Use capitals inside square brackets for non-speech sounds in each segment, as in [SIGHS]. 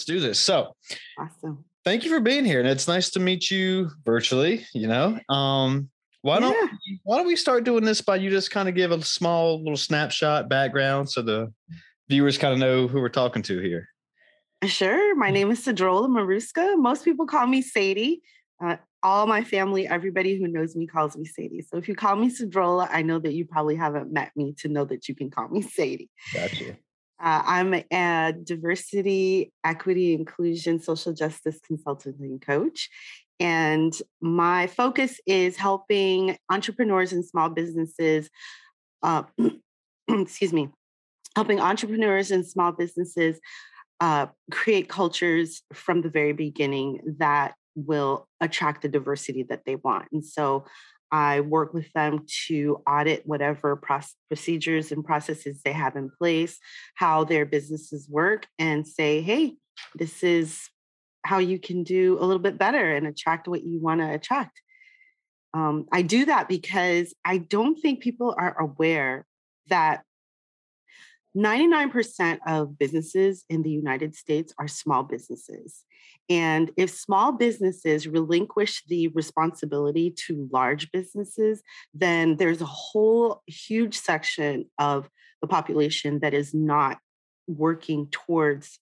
Let's do this. So, awesome. Thank you for being here, and it's nice to meet you virtually. You know, um, why yeah. don't why don't we start doing this by you just kind of give a small little snapshot background so the viewers kind of know who we're talking to here. Sure. My name is Sadrola Maruska. Most people call me Sadie. Uh, all my family, everybody who knows me calls me Sadie. So if you call me Sadrola, I know that you probably haven't met me to know that you can call me Sadie. Gotcha. Uh, I'm a diversity, equity, inclusion, social justice consultant and coach. And my focus is helping entrepreneurs and small businesses, uh, [CLEARS THROAT] excuse me, helping entrepreneurs and small businesses uh, create cultures from the very beginning that will attract the diversity that they want. And so I work with them to audit whatever procedures and processes they have in place, how their businesses work, and say, hey, this is how you can do a little bit better and attract what you want to attract. Um, I do that because I don't think people are aware that 99% of businesses in the United States are small businesses. And if small businesses relinquish the responsibility to large businesses, then there's a whole huge section of the population that is not working towards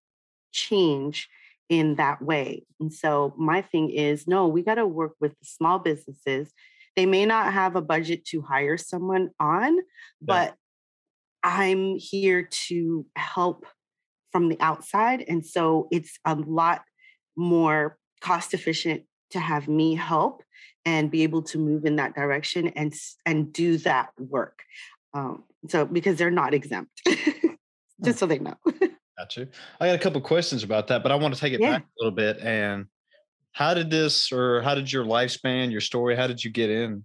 change in that way. And so my thing is no, we got to work with the small businesses. They may not have a budget to hire someone on, yeah. but I'm here to help from the outside. And so it's a lot more cost efficient to have me help and be able to move in that direction and and do that work. Um, so because they're not exempt, [LAUGHS] just so they know. [LAUGHS] Got you. I got a couple questions about that, but I want to take it yeah. back a little bit. And how did this, or how did your lifespan, your story, how did you get in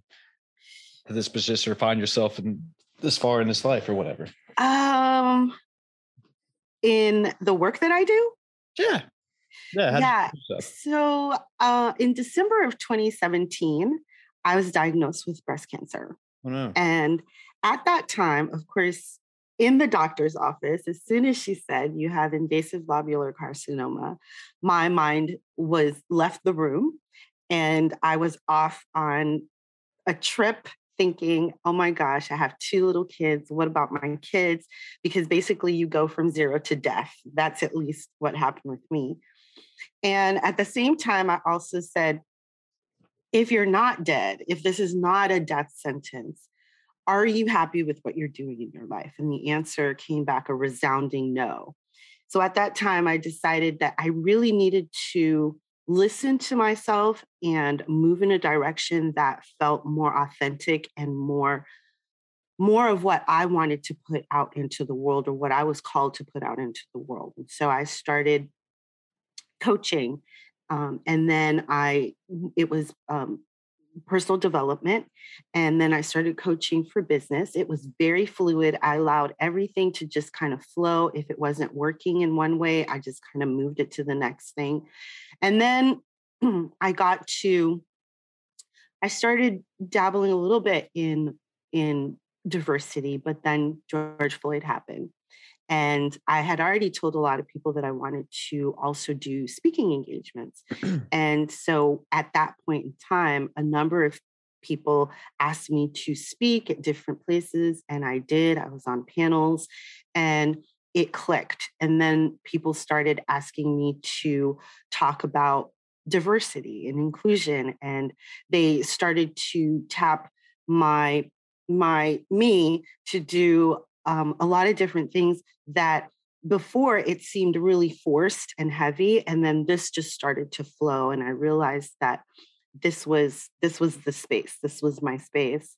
to this position or find yourself in this far in this life or whatever? Um, in the work that I do. Yeah. Yeah. Yeah. So uh, in December of 2017, I was diagnosed with breast cancer. Oh, no. And at that time, of course, in the doctor's office, as soon as she said you have invasive lobular carcinoma, my mind was left the room and I was off on a trip thinking, oh my gosh, I have two little kids. What about my kids? Because basically, you go from zero to death. That's at least what happened with me. And at the same time, I also said, if you're not dead, if this is not a death sentence, are you happy with what you're doing in your life? And the answer came back a resounding no. So at that time, I decided that I really needed to listen to myself and move in a direction that felt more authentic and more more of what I wanted to put out into the world or what I was called to put out into the world. And so I started coaching. Um, and then I, it was um, personal development. And then I started coaching for business. It was very fluid. I allowed everything to just kind of flow. If it wasn't working in one way, I just kind of moved it to the next thing. And then [CLEARS THROAT] I got to, I started dabbling a little bit in in diversity, but then George Floyd happened. And I had already told a lot of people that I wanted to also do speaking engagements. [CLEARS THROAT] and so at that point in time, a number of people asked me to speak at different places, and I did. I was on panels and it clicked. And then people started asking me to talk about diversity and inclusion and they started to tap my my me to do um, a lot of different things that before it seemed really forced and heavy and then this just started to flow and i realized that this was this was the space this was my space.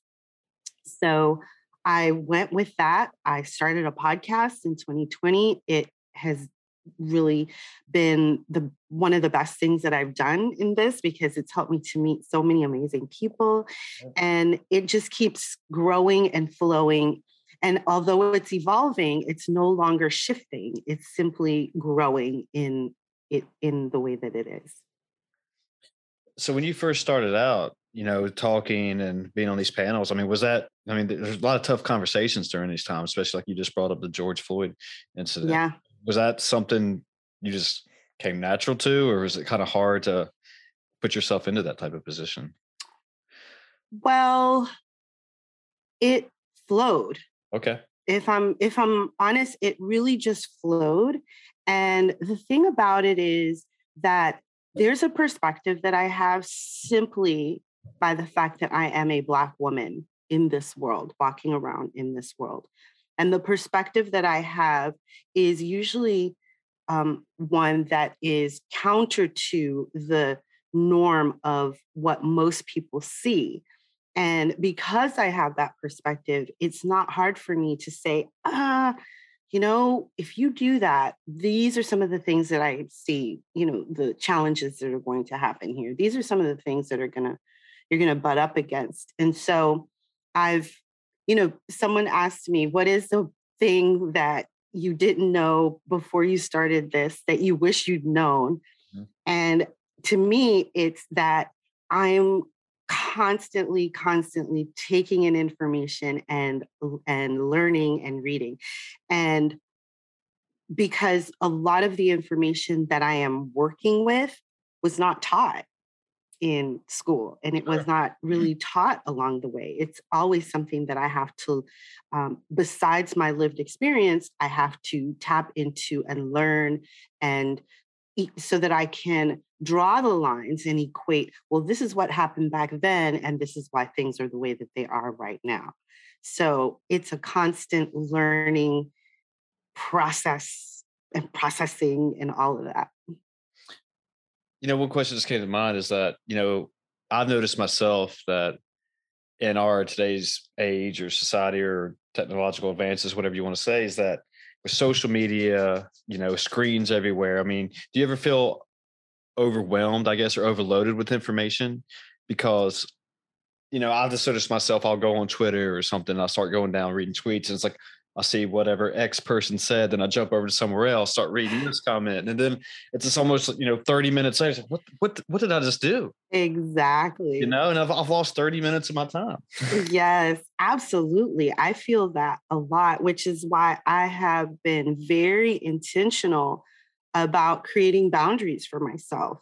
So i went with that i started a podcast in 2020 it has really been the one of the best things that I've done in this because it's helped me to meet so many amazing people and it just keeps growing and flowing and although it's evolving it's no longer shifting it's simply growing in it in the way that it is so when you first started out you know talking and being on these panels i mean was that i mean there's a lot of tough conversations during these times especially like you just brought up the george floyd incident yeah was that something you just came natural to, or was it kind of hard to put yourself into that type of position? Well, it flowed. Okay. If I'm if I'm honest, it really just flowed. And the thing about it is that there's a perspective that I have simply by the fact that I am a black woman in this world, walking around in this world. And the perspective that I have is usually um, one that is counter to the norm of what most people see. And because I have that perspective, it's not hard for me to say, ah, you know, if you do that, these are some of the things that I see, you know, the challenges that are going to happen here. These are some of the things that are going to, you're going to butt up against. And so I've, you know, someone asked me, what is the thing that you didn't know before you started this that you wish you'd known. Mm-hmm. And to me, it's that I'm constantly constantly taking in information and and learning and reading. And because a lot of the information that i am working with was not taught in school and it was not mm-hmm. really taught along the way. It's always something that i have to um, besides my lived experience i have to tap into and learn and so that i can draw the lines and equate well this is what happened back then and this is why things are the way that they are right now. So it's a constant learning process and processing and all of that. You know, one question just came to mind is that, you know, I've noticed myself that in our today's age or society or technological advances, whatever you want to say, is that social media, you know, screens everywhere. I mean, do you ever feel overwhelmed, I guess, or overloaded with information? Because, you know, I've just noticed myself, I'll go on Twitter or something, I'll start going down reading tweets, and it's like, I see whatever X person said, then I jump over to somewhere else, start reading this comment, and then it's just almost you know thirty minutes later. What what what did I just do? Exactly. You know, and I've I've lost thirty minutes of my time. yes, absolutely. I feel that a lot, which is why I have been very intentional about creating boundaries for myself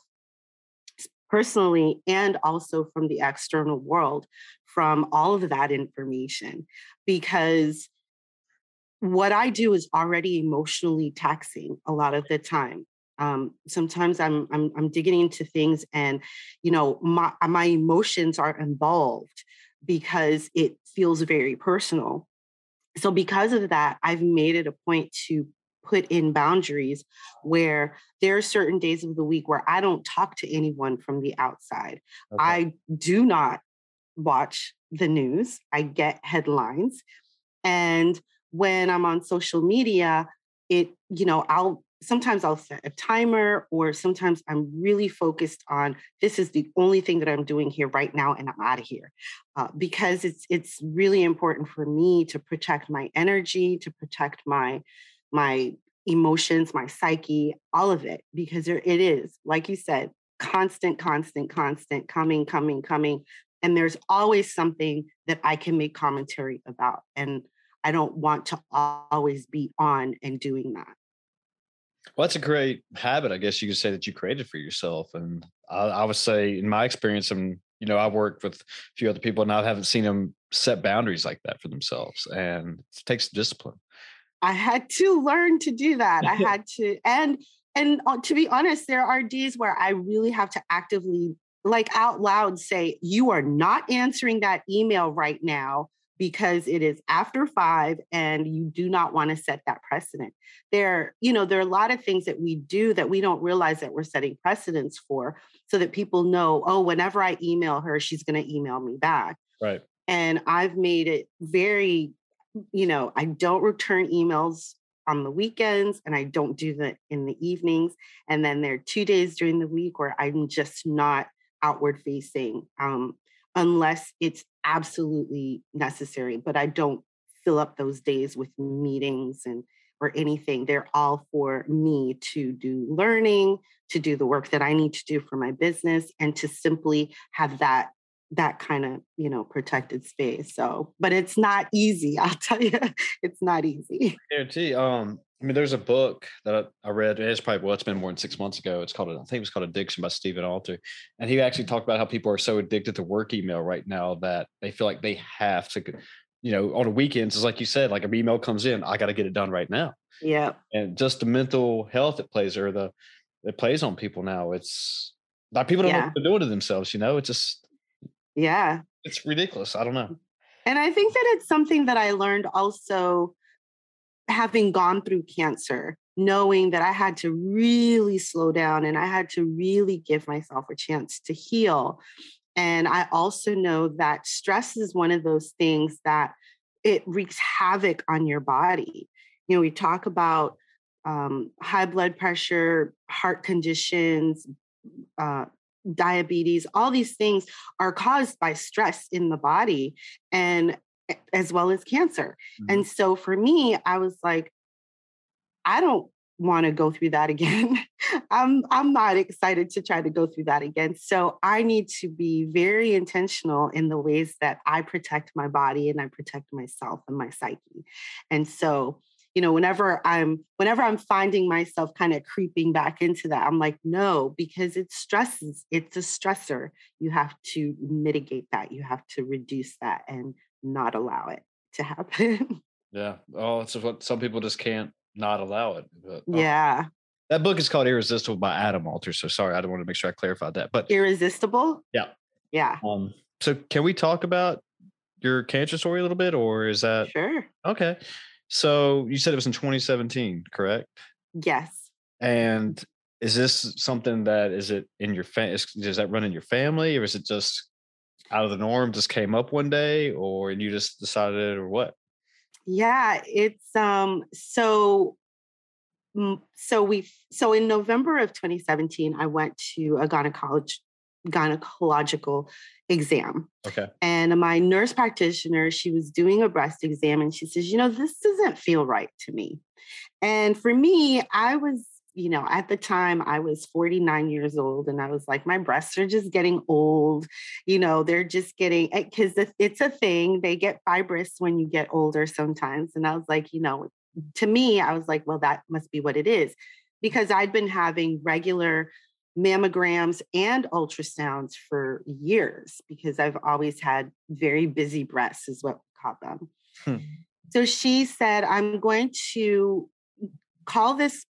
personally and also from the external world from all of that information because what I do is already emotionally taxing a lot of the time. Um, sometimes I'm, I'm I'm digging into things, and you know my my emotions are involved because it feels very personal. So because of that, I've made it a point to put in boundaries where there are certain days of the week where I don't talk to anyone from the outside. Okay. I do not watch the news. I get headlines and when I'm on social media, it, you know, I'll sometimes I'll set a timer or sometimes I'm really focused on this is the only thing that I'm doing here right now and I'm out of here. Uh, because it's it's really important for me to protect my energy, to protect my my emotions, my psyche, all of it, because there, it is, like you said, constant, constant, constant, coming, coming, coming. And there's always something that I can make commentary about. And I don't want to always be on and doing that. Well, that's a great habit, I guess you could say that you created for yourself. And I, I would say, in my experience, and you know, I worked with a few other people, and I haven't seen them set boundaries like that for themselves, and it takes discipline. I had to learn to do that. I [LAUGHS] had to, and and uh, to be honest, there are days where I really have to actively, like out loud, say, "You are not answering that email right now." Because it is after five and you do not want to set that precedent. There you know there are a lot of things that we do that we don't realize that we're setting precedents for so that people know oh whenever i email her she's going to email me back. Right. And i've made it very you know i don't return emails on the weekends and i don't do that in the evenings. And then there are two days during the week where i'm just not outward facing um, unless it's absolutely necessary. But I don't fill up those days with meetings and or anything. They're all for me to do learning, to do the work that I need to do for my business, and to simply have that that kind of you know protected space so but it's not easy [LAUGHS] i'll tell you it's not easy guarantee um I mean, there's a book that I read. It's probably well, it's been more than six months ago. It's called, I think it was called Addiction by Stephen Alter, and he actually talked about how people are so addicted to work email right now that they feel like they have to, you know, on the weekends. It's like you said, like an email comes in, I got to get it done right now. Yeah, and just the mental health it plays or the it plays on people now. It's like people don't yeah. know what they're doing to themselves. You know, it's just yeah, it's ridiculous. I don't know. And I think that it's something that I learned also having gone through cancer, knowing that I had to really slow down and I had to really give myself a chance to heal. And I also know that stress is one of those things that it wreaks havoc on your body. You know, we talk about um, high blood pressure, heart conditions, uh, diabetes, all these things are caused by stress in the body. And as well as cancer. Mm-hmm. And so for me, I was like, I don't want to go through that again. [LAUGHS] I'm I'm not excited to try to go through that again. So I need to be very intentional in the ways that I protect my body and I protect myself and my psyche. And so, you know, whenever I'm whenever I'm finding myself kind of creeping back into that, I'm like, no, because it stresses, it's a stressor. You have to mitigate that. You have to reduce that and not allow it to happen. [LAUGHS] yeah. Oh, it's what some people just can't not allow it. But, oh. Yeah. That book is called Irresistible by Adam Alter. So sorry, I don't want to make sure I clarified that. But Irresistible? Yeah. Yeah. Um, so can we talk about your cancer story a little bit, or is that sure? Okay. So you said it was in 2017, correct? Yes. And is this something that is it in your family? Does that run in your family, or is it just out of the norm just came up one day or and you just decided or what yeah it's um so so we so in november of 2017 i went to a gynecology gynecological exam okay and my nurse practitioner she was doing a breast exam and she says you know this doesn't feel right to me and for me i was you know, at the time I was 49 years old and I was like, my breasts are just getting old. You know, they're just getting, because eh, it's a thing. They get fibrous when you get older sometimes. And I was like, you know, to me, I was like, well, that must be what it is. Because I'd been having regular mammograms and ultrasounds for years because I've always had very busy breasts, is what we call them. Hmm. So she said, I'm going to call this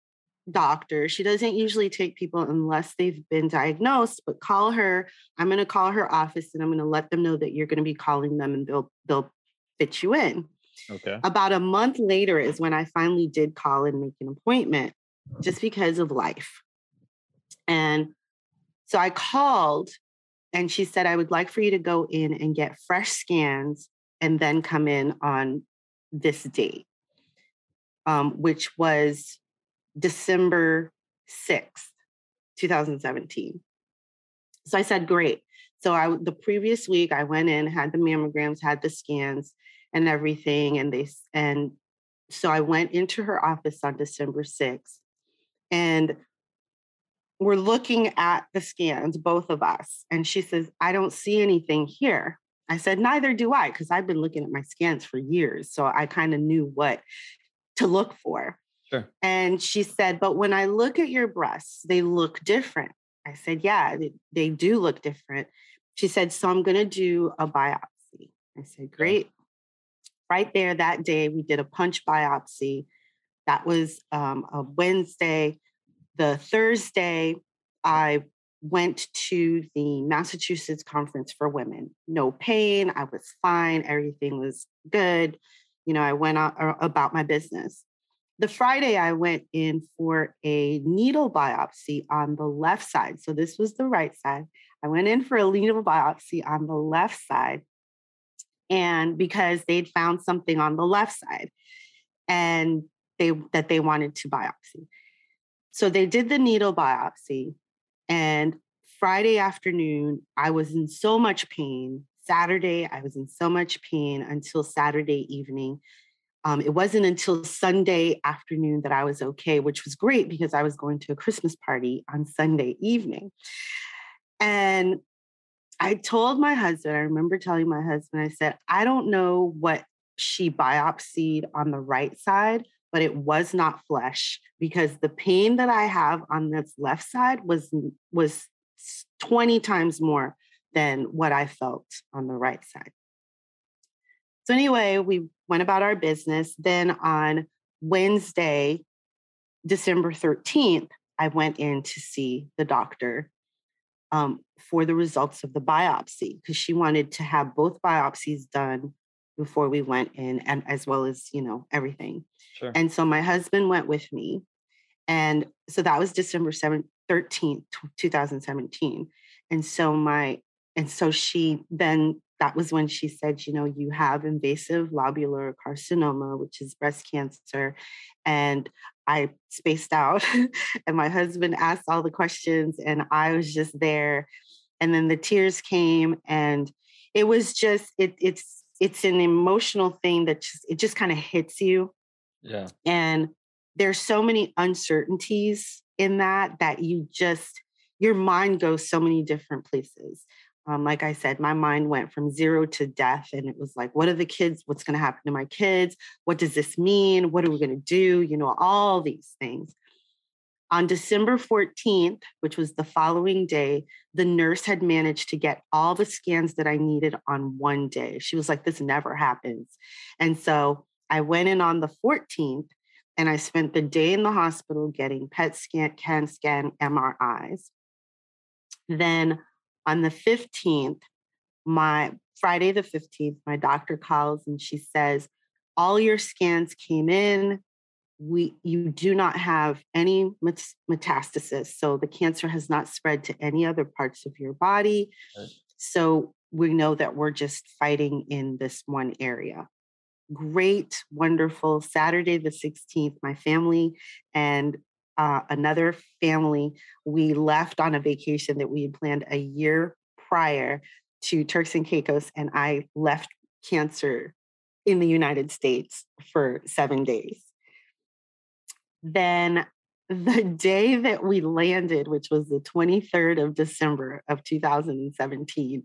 doctor. She doesn't usually take people unless they've been diagnosed, but call her. I'm going to call her office and I'm going to let them know that you're going to be calling them and they'll they'll fit you in. Okay. About a month later is when I finally did call and make an appointment just because of life. And so I called and she said I would like for you to go in and get fresh scans and then come in on this date. Um, which was December 6th, 2017. So I said, great. So I the previous week I went in, had the mammograms, had the scans and everything. And they and so I went into her office on December 6th. And we're looking at the scans, both of us. And she says, I don't see anything here. I said, neither do I, because I've been looking at my scans for years. So I kind of knew what to look for. Sure. And she said, but when I look at your breasts, they look different. I said, yeah, they, they do look different. She said, so I'm going to do a biopsy. I said, great. Right there that day, we did a punch biopsy. That was um, a Wednesday. The Thursday, I went to the Massachusetts Conference for Women. No pain. I was fine. Everything was good. You know, I went out uh, about my business. The Friday, I went in for a needle biopsy on the left side. So this was the right side. I went in for a needle biopsy on the left side. And because they'd found something on the left side and they that they wanted to biopsy. So they did the needle biopsy and Friday afternoon, I was in so much pain. Saturday, I was in so much pain until Saturday evening. Um, it wasn't until Sunday afternoon that I was okay, which was great because I was going to a Christmas party on Sunday evening. And I told my husband, I remember telling my husband, I said, I don't know what she biopsied on the right side, but it was not flesh because the pain that I have on this left side was was 20 times more than what I felt on the right side. So anyway, we went about our business. Then on Wednesday, December 13th, I went in to see the doctor um, for the results of the biopsy because she wanted to have both biopsies done before we went in and as well as you know everything. Sure. and so my husband went with me and so that was december 7th 13th 2017 and so my and so she then that was when she said you know you have invasive lobular carcinoma which is breast cancer and i spaced out [LAUGHS] and my husband asked all the questions and i was just there. And then the tears came and it was just it, it's it's an emotional thing that just it just kind of hits you. Yeah. And there's so many uncertainties in that that you just your mind goes so many different places. Um, like I said, my mind went from zero to death, and it was like, what are the kids? What's going to happen to my kids? What does this mean? What are we going to do? You know, all these things. On December 14th, which was the following day, the nurse had managed to get all the scans that I needed on one day. She was like, This never happens. And so I went in on the 14th and I spent the day in the hospital getting PET scan, CAT scan, MRIs. Then on the 15th, my Friday the 15th, my doctor calls and she says, All your scans came in we you do not have any metastasis so the cancer has not spread to any other parts of your body. Right. so we know that we're just fighting in this one area. Great wonderful saturday the 16th my family and uh, another family we left on a vacation that we had planned a year prior to turks and caicos and i left cancer in the united states for seven days then the day that we landed, which was the 23rd of December of 2017,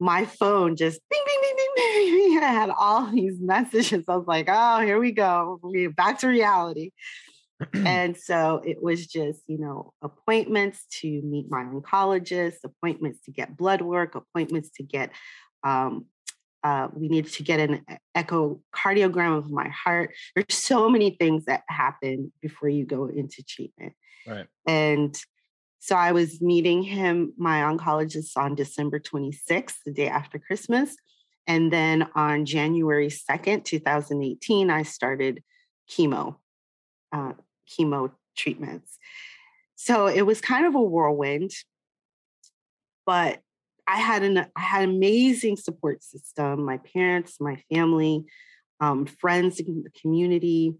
my phone just bing, bing, bing, bing, bing. [LAUGHS] I had all these messages. I was like, oh, here we go. We're back to reality. [CLEARS THROAT] and so it was just, you know, appointments to meet my oncologist, appointments to get blood work, appointments to get um, uh, we needed to get an echocardiogram of my heart. There's so many things that happen before you go into treatment. Right. And so I was meeting him, my oncologist, on December 26th, the day after Christmas. And then on January 2nd, 2018, I started chemo, uh, chemo treatments. So it was kind of a whirlwind, but I had an I had amazing support system. My parents, my family, um, friends in the community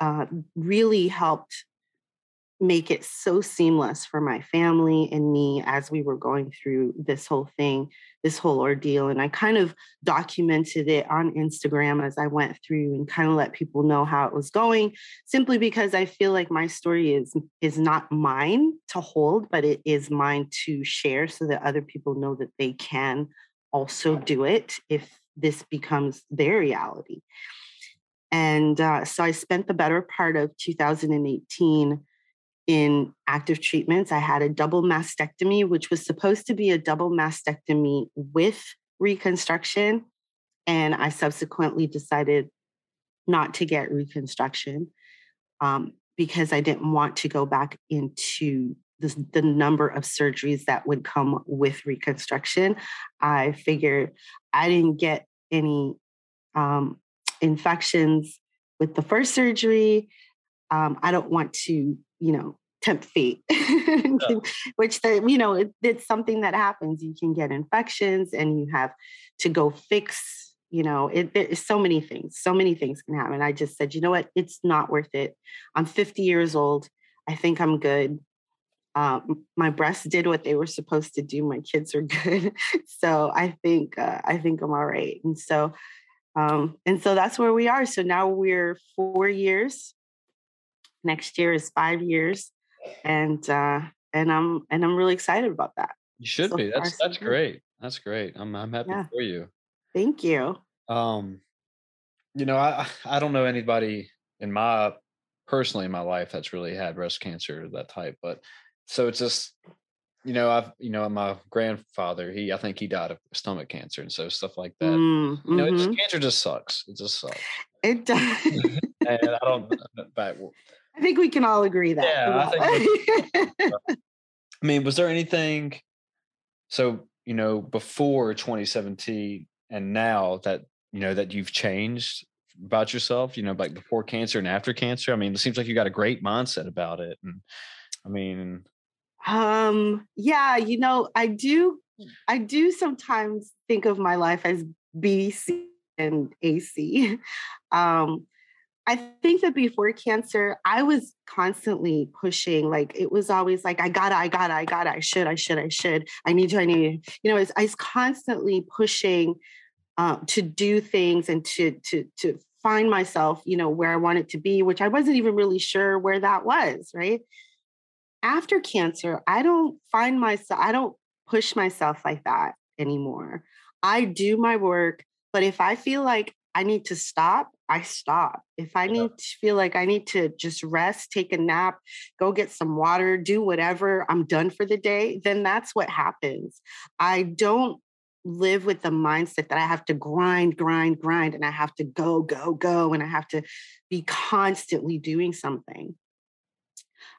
uh, really helped make it so seamless for my family and me as we were going through this whole thing, this whole ordeal. And I kind of documented it on Instagram as I went through and kind of let people know how it was going, simply because I feel like my story is is not mine to hold, but it is mine to share so that other people know that they can also do it if this becomes their reality. And uh, so I spent the better part of 2018 in active treatments. I had a double mastectomy, which was supposed to be a double mastectomy with reconstruction. And I subsequently decided not to get reconstruction um, because I didn't want to go back into the, the number of surgeries that would come with reconstruction. I figured I didn't get any um, infections with the first surgery. Um, I don't want to, you know, tempt fate, [LAUGHS] yeah. which the, you know, it, it's something that happens. You can get infections and you have to go fix, you know, it, there's so many things, so many things can happen. I just said, you know what, it's not worth it. I'm 50 years old. I think I'm good. Um, my breasts did what they were supposed to do. My kids are [LAUGHS] good, so I think uh, I think I'm all right. And so, um, and so that's where we are. So now we're four years. Next year is five years, and uh, and I'm and I'm really excited about that. You should so be. That's that's great. That's great. I'm I'm happy yeah. for you. Thank you. Um, you know, I [SIGHS] I don't know anybody in my personally in my life that's really had breast cancer that type, but so it's just you know i've you know my grandfather he i think he died of stomach cancer and so stuff like that mm, you know mm-hmm. cancer just sucks it just sucks it does [LAUGHS] and i don't [LAUGHS] back i think we can all agree that yeah I, think [LAUGHS] I mean was there anything so you know before 2017 and now that you know that you've changed about yourself you know like before cancer and after cancer i mean it seems like you got a great mindset about it and i mean um, yeah, you know, I do I do sometimes think of my life as BC and AC. [LAUGHS] Um, I think that before cancer, I was constantly pushing. Like it was always like, I gotta, I gotta, I gotta, I should, I should, I should, I need to, I need to. You know, I was constantly pushing um, to do things and to to to find myself, you know, where I wanted to be, which I wasn't even really sure where that was. Right after cancer, I don't find myself, I don't push myself like that anymore. I do my work, but if I feel like I need to stop, I stop. If I need to feel like I need to just rest, take a nap, go get some water, do whatever, I'm done for the day, then that's what happens. I don't live with the mindset that I have to grind, grind, grind, and I have to go, go, go, and I have to be constantly doing something.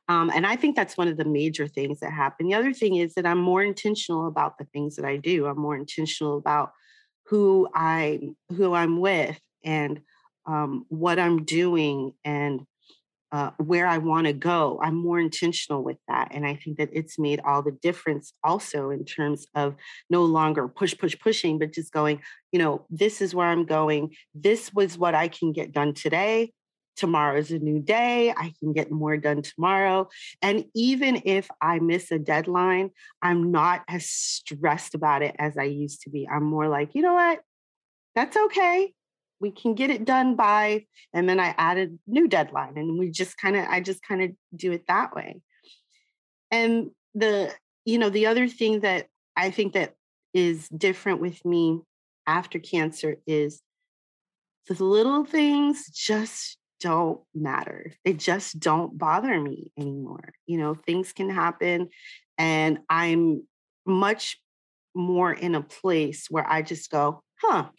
Um, and I think that's one of the major things that happen. The other thing is that I'm more intentional about the things that I do. I'm more intentional about who I who I'm with and um, what I'm doing and uh, where I want to go. I'm more intentional with that, and I think that it's made all the difference. Also, in terms of no longer push, push, pushing, but just going. You know, this is where I'm going. This was what I can get done today tomorrow is a new day. I can get more done tomorrow. And even if I miss a deadline, I'm not as stressed about it as I used to be. I'm more like, you know what? That's okay. We can get it done by, and then I added new deadline and we just kind of, I just kind of do it that way. And the, you know, the other thing that I think that is different with me after cancer is the little things just don't matter. They just don't bother me anymore. You know, things can happen and I'm much more in a place where I just go, huh,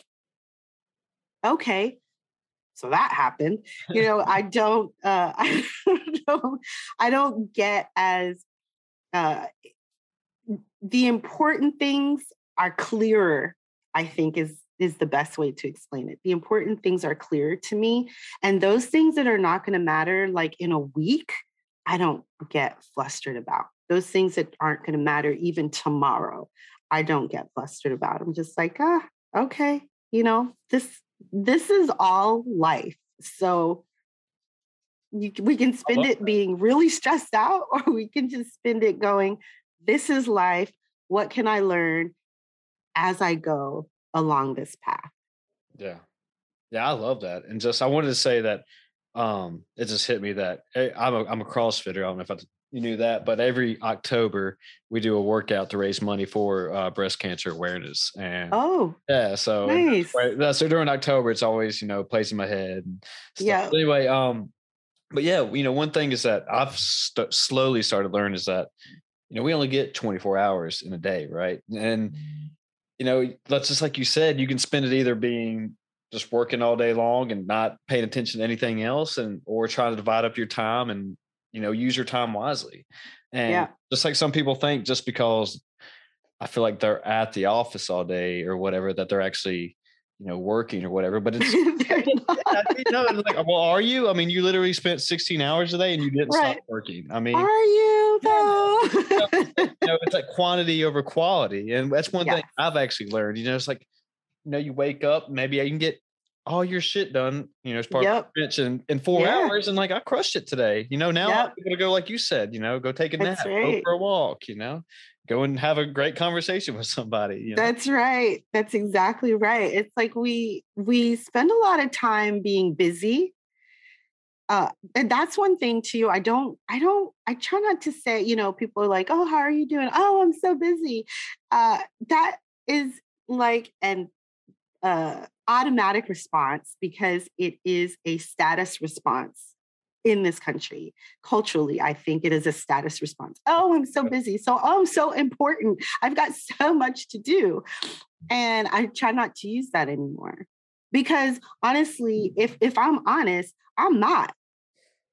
okay. So that happened. You know, I [LAUGHS] don't uh [LAUGHS] I don't I don't get as uh the important things are clearer, I think is is the best way to explain it. The important things are clear to me. And those things that are not going to matter like in a week, I don't get flustered about. Those things that aren't going to matter even tomorrow, I don't get flustered about. I'm just like, ah, okay, you know, this this is all life. So you, we can spend it being really stressed out, [LAUGHS] or we can just spend it going, this is life. What can I learn as I go? along this path. Yeah. Yeah, I love that. And just I wanted to say that um, it just hit me that hey, I'm a I'm a CrossFitter. I don't know if I, you knew that, but every October we do a workout to raise money for uh, breast cancer awareness. And oh, yeah, so nice. So during October, it's always you know plays in my head. yeah. Anyway, um, but yeah, you know, one thing is that I've st- slowly started learning is that you know we only get 24 hours in a day, right? And you know, let's just like you said, you can spend it either being just working all day long and not paying attention to anything else and or trying to divide up your time and you know use your time wisely and yeah. just like some people think just because i feel like they're at the office all day or whatever that they're actually you know working or whatever but [LAUGHS] it's you [LAUGHS] know, like well are you i mean you literally spent 16 hours a day and you didn't right. stop working i mean are you though [LAUGHS] you know, it's like quantity over quality and that's one yes. thing i've actually learned you know it's like you know, you wake up, maybe I can get all your shit done, you know, as part yep. of the bench in, in four yeah. hours. And like, I crushed it today. You know, now yep. I'm going to go, like you said, you know, go take a That's nap, right. go for a walk, you know, go and have a great conversation with somebody. You know? That's right. That's exactly right. It's like we, we spend a lot of time being busy. Uh, and that's one thing too. I don't, I don't, I try not to say, you know, people are like, oh, how are you doing? Oh, I'm so busy. Uh, that is like an uh, automatic response because it is a status response in this country. Culturally, I think it is a status response. Oh, I'm so busy. So, oh, I'm so important. I've got [LAUGHS] so much to do. And I try not to use that anymore. Because honestly, if if I'm honest, I'm not.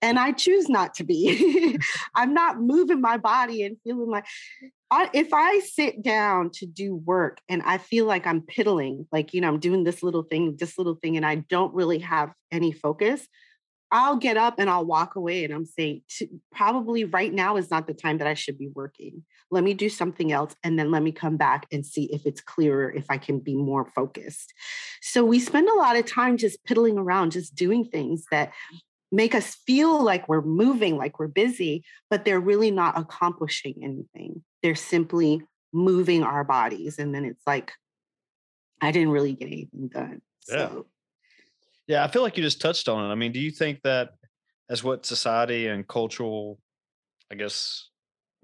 And I choose not to be. [LAUGHS] I'm not moving my body and feeling like If I sit down to do work and I feel like I'm piddling, like, you know, I'm doing this little thing, this little thing, and I don't really have any focus, I'll get up and I'll walk away and I'm saying, probably right now is not the time that I should be working. Let me do something else and then let me come back and see if it's clearer, if I can be more focused. So we spend a lot of time just piddling around, just doing things that make us feel like we're moving, like we're busy, but they're really not accomplishing anything. They're simply moving our bodies. And then it's like, I didn't really get anything done. Yeah. So. Yeah, I feel like you just touched on it. I mean, do you think that as what society and cultural, I guess,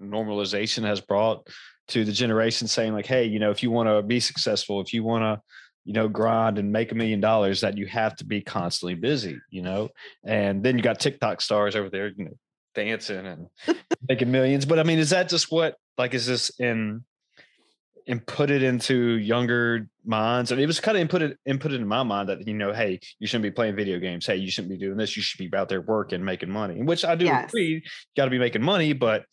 normalization has brought to the generation saying, like, hey, you know, if you want to be successful, if you want to you know, grind and make a million dollars that you have to be constantly busy, you know. And then you got TikTok stars over there, you know, dancing and [LAUGHS] making millions. But I mean, is that just what like is this in and put it into younger minds. I mean, it was kind of input it input in my mind that you know, hey, you shouldn't be playing video games. Hey, you shouldn't be doing this. You should be out there working, making money. Which I do yes. agree. You got to be making money, but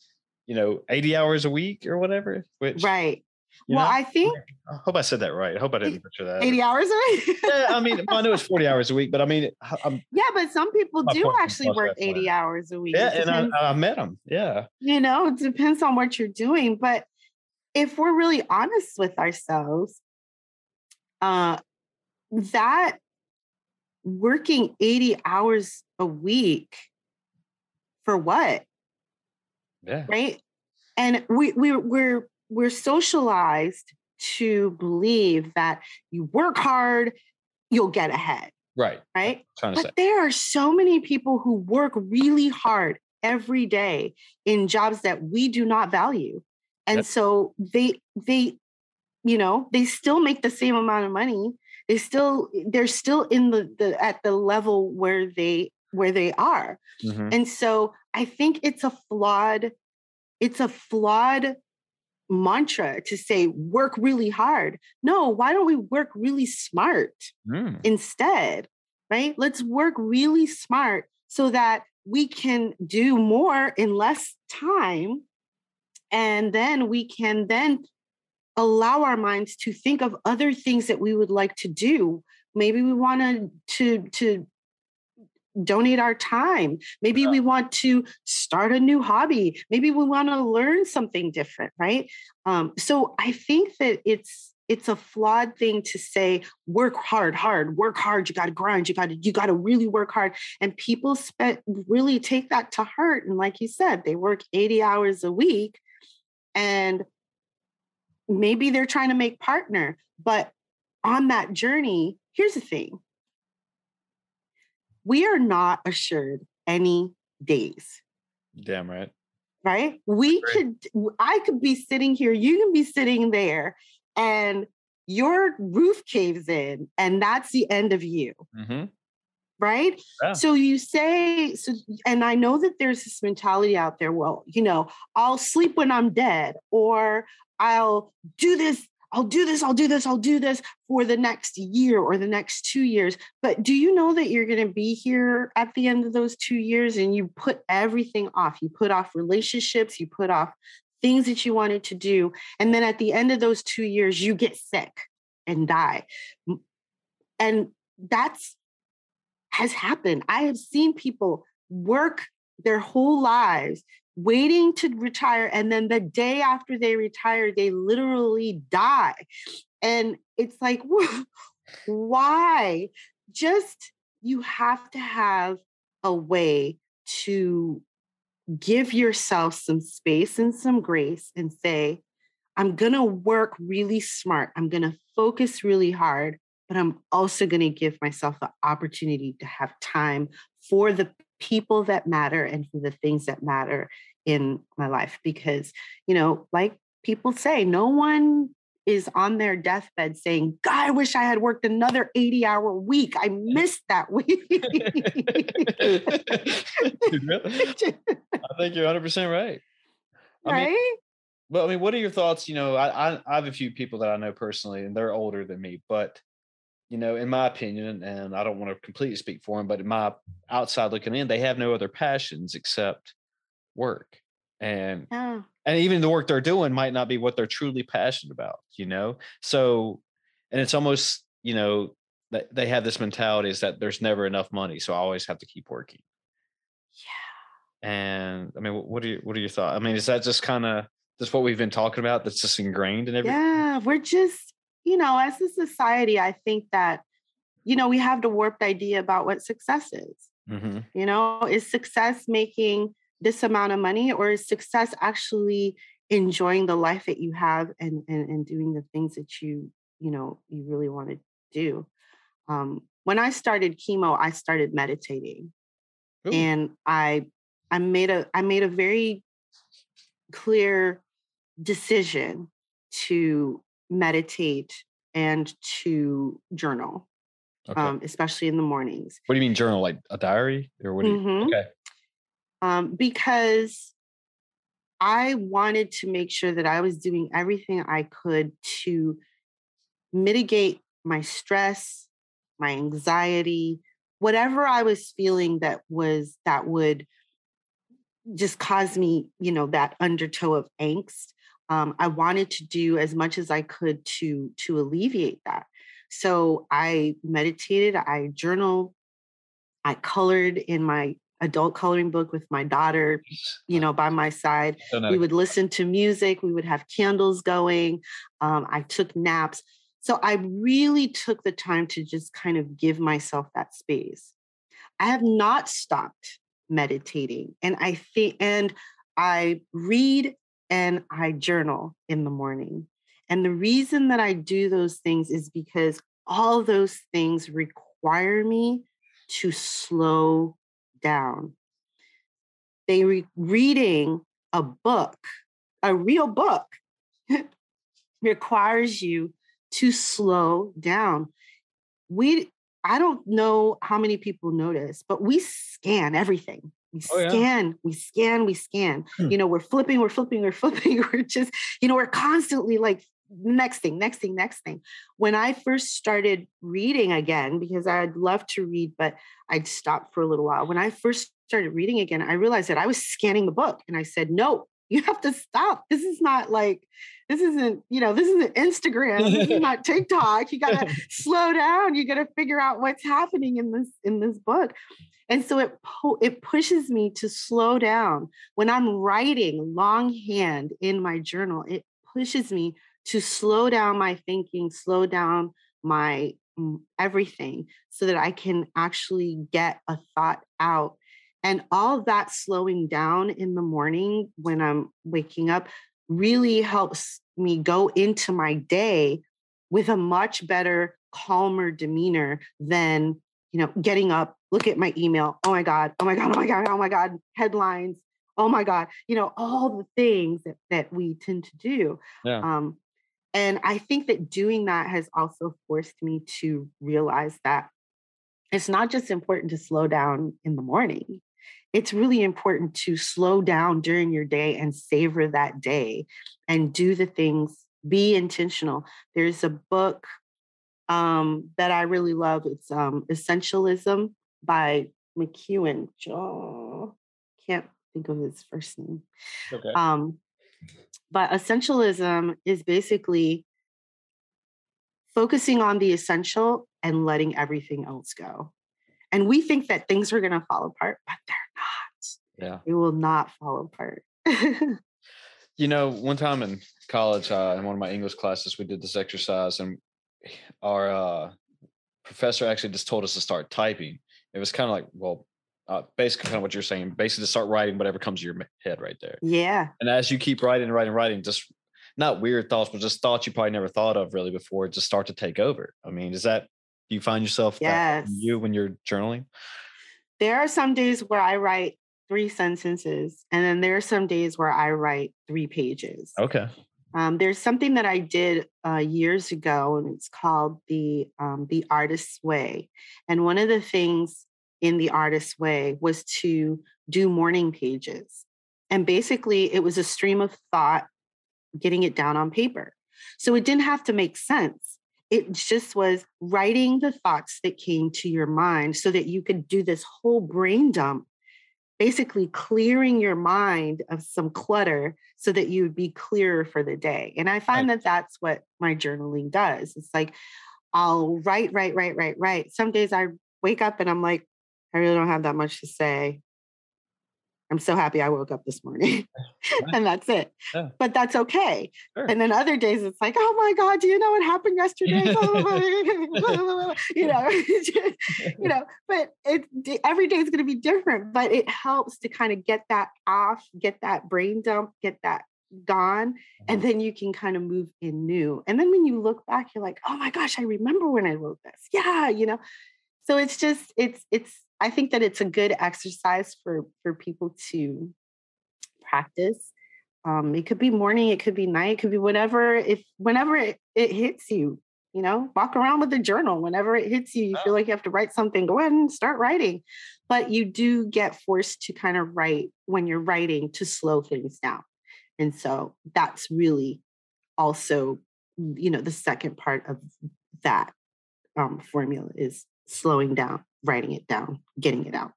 you know, eighty hours a week or whatever. Which right. You well, know? I think. I hope I said that right. I hope I didn't butcher that. 80 hours a week? [LAUGHS] yeah, I mean, I know it's 40 hours a week, but I mean, I'm, yeah, but some people do actually work 80 hours a week. Yeah, and I, I met them. Yeah. You know, it depends on what you're doing. But if we're really honest with ourselves, uh, that working 80 hours a week for what? Yeah. Right. And we, we we're we're socialized to believe that you work hard, you'll get ahead. Right. Right. But say. there are so many people who work really hard every day in jobs that we do not value. And so they they you know, they still make the same amount of money. They still they're still in the, the at the level where they where they are. Mm-hmm. And so I think it's a flawed it's a flawed mantra to say work really hard. No, why don't we work really smart mm. instead? Right? Let's work really smart so that we can do more in less time and then we can then allow our minds to think of other things that we would like to do maybe we want to to donate our time. Maybe yeah. we want to start a new hobby. Maybe we want to learn something different, right? Um, so I think that it's it's a flawed thing to say work hard hard work hard you got to grind you got to you got to really work hard and people spend really take that to heart and like you said they work 80 hours a week and maybe they're trying to make partner but on that journey here's the thing we are not assured any days. Damn right. Right? We could, I could be sitting here, you can be sitting there, and your roof caves in, and that's the end of you. Mm-hmm. Right. Yeah. So you say, so, and I know that there's this mentality out there, well, you know, I'll sleep when I'm dead, or I'll do this I'll do this, I'll do this, I'll do this for the next year or the next two years. But do you know that you're going to be here at the end of those two years and you put everything off? You put off relationships, you put off things that you wanted to do. And then at the end of those two years, you get sick and die. And that's has happened. I have seen people work their whole lives waiting to retire and then the day after they retire they literally die. And it's like [LAUGHS] why? Just you have to have a way to give yourself some space and some grace and say i'm going to work really smart. I'm going to focus really hard but i'm also going to give myself the opportunity to have time for the people that matter and for the things that matter in my life because you know like people say no one is on their deathbed saying god i wish i had worked another 80 hour week. I missed that week. [LAUGHS] I think you're 100% right. [LAUGHS] I right? mean, well i mean what are your thoughts? You know I, I i have a few people that i know personally and they're older than me but you know, in my opinion, and I don't want to completely speak for them, but in my outside looking in, they have no other passions except work. And oh. and even the work they're doing might not be what they're truly passionate about you know? So and it's almost you know that they have this mentality is that there's never enough money so i always have to keep working. Yeah. And i mean what are you what are your thoughts i mean is that just kind of just what we've been talking about that's just ingrained in everything? Yeah we're just you know as a society i think that you know we have the warped idea about what success is mm-hmm. you know is success making this amount of money or is success actually enjoying the life that you have and and, and doing the things that you you know you really want to do um, when i started chemo i started meditating Ooh. and i i made a i made a very clear decision to meditate and to journal okay. um, especially in the mornings what do you mean journal like a diary or what do mm-hmm. okay um, because I wanted to make sure that I was doing everything I could to mitigate my stress, my anxiety, whatever I was feeling that was that would just cause me, you know, that undertow of angst. Um, I wanted to do as much as I could to to alleviate that. So I meditated, I journaled, I colored in my adult coloring book with my daughter, you know, by my side. We would listen to music, we would have candles going. Um, I took naps. So I really took the time to just kind of give myself that space. I have not stopped meditating and I think and I read and I journal in the morning. And the reason that I do those things is because all those things require me to slow down. They re- reading a book, a real book, [LAUGHS] requires you to slow down. We I don't know how many people notice, but we scan everything. We oh, scan, yeah. we scan, we scan. Hmm. You know, we're flipping, we're flipping, we're [LAUGHS] flipping. We're just, you know, we're constantly like next thing, next thing, next thing. When I first started reading again, because I'd love to read, but I'd stopped for a little while. When I first started reading again, I realized that I was scanning the book and I said, no, you have to stop. This is not like, this isn't, you know, this isn't Instagram. This is [LAUGHS] not TikTok. You gotta [LAUGHS] slow down. You gotta figure out what's happening in this, in this book. And so it it pushes me to slow down when I'm writing longhand in my journal. It pushes me to slow down my thinking, slow down my mm, everything so that I can actually get a thought out. And all that slowing down in the morning when I'm waking up really helps me go into my day with a much better, calmer demeanor than, you know, getting up look at my email. Oh my God, oh my God, oh my God, oh my God, headlines. Oh my God, you know, all the things that, that we tend to do. Yeah. Um, and I think that doing that has also forced me to realize that it's not just important to slow down in the morning. It's really important to slow down during your day and savor that day and do the things, be intentional. There's a book um, that I really love. It's um, Essentialism by McKeown. Oh, can't think of his first name. Okay. Um, but essentialism is basically focusing on the essential and letting everything else go. And we think that things are going to fall apart, but they're not. Yeah. They will not fall apart. [LAUGHS] you know, one time in college, uh, in one of my English classes, we did this exercise, and our uh, professor actually just told us to start typing. It was kind of like, well, uh, basically kind of what you're saying. Basically, to start writing whatever comes to your head right there. Yeah. And as you keep writing, and writing, and writing, just not weird thoughts, but just thoughts you probably never thought of really before, just start to take over. I mean, is that do you find yourself yes. you when you're journaling? There are some days where I write three sentences, and then there are some days where I write three pages. Okay. Um, there's something that I did uh, years ago, and it's called the um, the Artist's Way. And one of the things in the Artist's Way was to do morning pages, and basically it was a stream of thought, getting it down on paper. So it didn't have to make sense it just was writing the thoughts that came to your mind so that you could do this whole brain dump basically clearing your mind of some clutter so that you would be clearer for the day. And i find right. that that's what my journaling does. It's like i'll write write write write write. Some days i wake up and i'm like i really don't have that much to say I'm so happy I woke up this morning. [LAUGHS] and that's it. Yeah. But that's okay. Sure. And then other days it's like, oh my God, do you know what happened yesterday? [LAUGHS] [LAUGHS] you know, you know, but it every day is going to be different, but it helps to kind of get that off, get that brain dump, get that gone and mm-hmm. then you can kind of move in new and then when you look back you're like oh my gosh i remember when i wrote this yeah you know so it's just it's it's I think that it's a good exercise for for people to practice. Um, it could be morning, it could be night, it could be whatever. If whenever it, it hits you, you know, walk around with a journal. Whenever it hits you, you feel like you have to write something. Go ahead and start writing. But you do get forced to kind of write when you're writing to slow things down, and so that's really also, you know, the second part of that um, formula is slowing down writing it down, getting it out.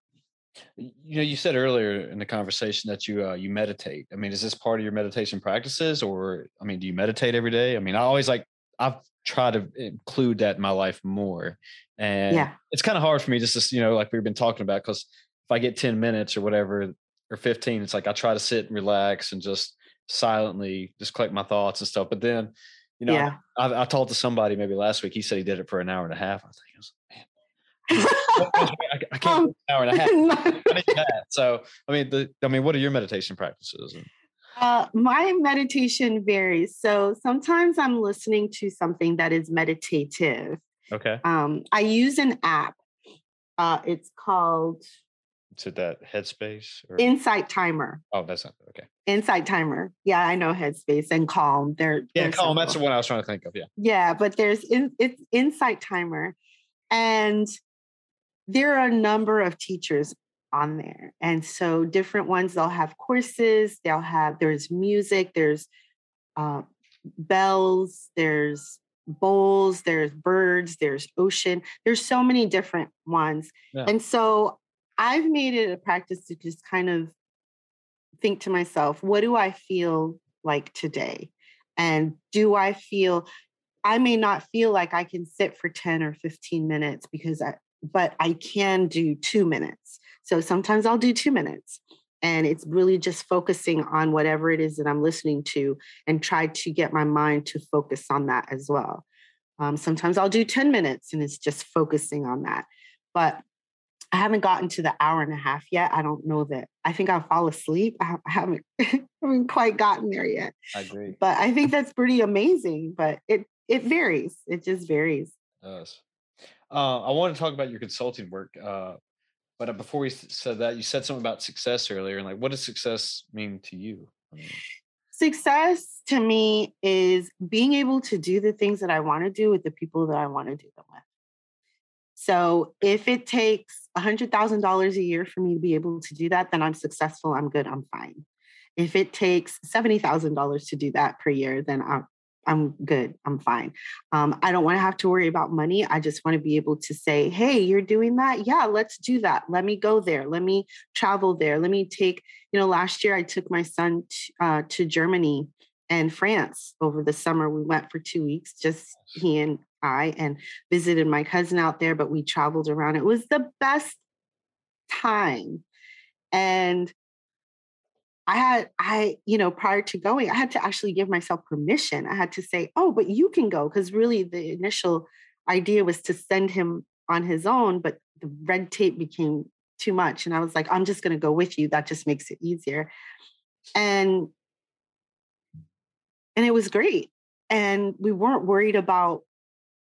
You know, you said earlier in the conversation that you uh, you meditate. I mean, is this part of your meditation practices, or I mean, do you meditate every day? I mean, I always like I've tried to include that in my life more, and yeah. it's kind of hard for me just to you know, like we've been talking about, because if I get ten minutes or whatever or fifteen, it's like I try to sit and relax and just silently just collect my thoughts and stuff. But then, you know, yeah. I, I, I talked to somebody maybe last week. He said he did it for an hour and a half. I was like, I, I can't um, an hour and a half. [LAUGHS] So, I mean, the, I mean, what are your meditation practices? Uh, my meditation varies. So sometimes I'm listening to something that is meditative. Okay. Um, I use an app. Uh, it's called. Is it that Headspace? Or? Insight Timer. Oh, that's not okay. Insight Timer. Yeah, I know Headspace and Calm. They're yeah, they're Calm. That's the one I was trying to think of. Yeah. Yeah, but there's in, it's Insight Timer, and there are a number of teachers on there. And so different ones, they'll have courses, they'll have, there's music, there's uh, bells, there's bowls, there's birds, there's ocean. There's so many different ones. Yeah. And so I've made it a practice to just kind of think to myself, what do I feel like today? And do I feel I may not feel like I can sit for 10 or 15 minutes because I, but I can do two minutes. So sometimes I'll do two minutes. And it's really just focusing on whatever it is that I'm listening to and try to get my mind to focus on that as well. Um, sometimes I'll do 10 minutes and it's just focusing on that. But I haven't gotten to the hour and a half yet. I don't know that. I think I'll fall asleep. I haven't, [LAUGHS] haven't quite gotten there yet. I agree. But I think that's pretty amazing. But it it varies. It just varies. It does. Uh, I want to talk about your consulting work. Uh, but uh, before we said that, you said something about success earlier, and like, what does success mean to you? Success to me is being able to do the things that I want to do with the people that I want to do them with. So if it takes $100,000 a year for me to be able to do that, then I'm successful, I'm good, I'm fine. If it takes $70,000 to do that per year, then I'm, I'm good, I'm fine. Um, I don't want to have to worry about money. I just want to be able to say, hey, you're doing that? Yeah, let's do that. Let me go there. Let me travel there. Let me take, you know, last year I took my son t- uh, to Germany and France over the summer. We went for two weeks, just he and I, and visited my cousin out there, but we traveled around. It was the best time. And I had, I, you know, prior to going, I had to actually give myself permission. I had to say, oh, but you can go. Cause really the initial idea was to send him on his own, but the red tape became too much. And I was like, I'm just going to go with you. That just makes it easier. And, mm. and it was great. And we weren't worried about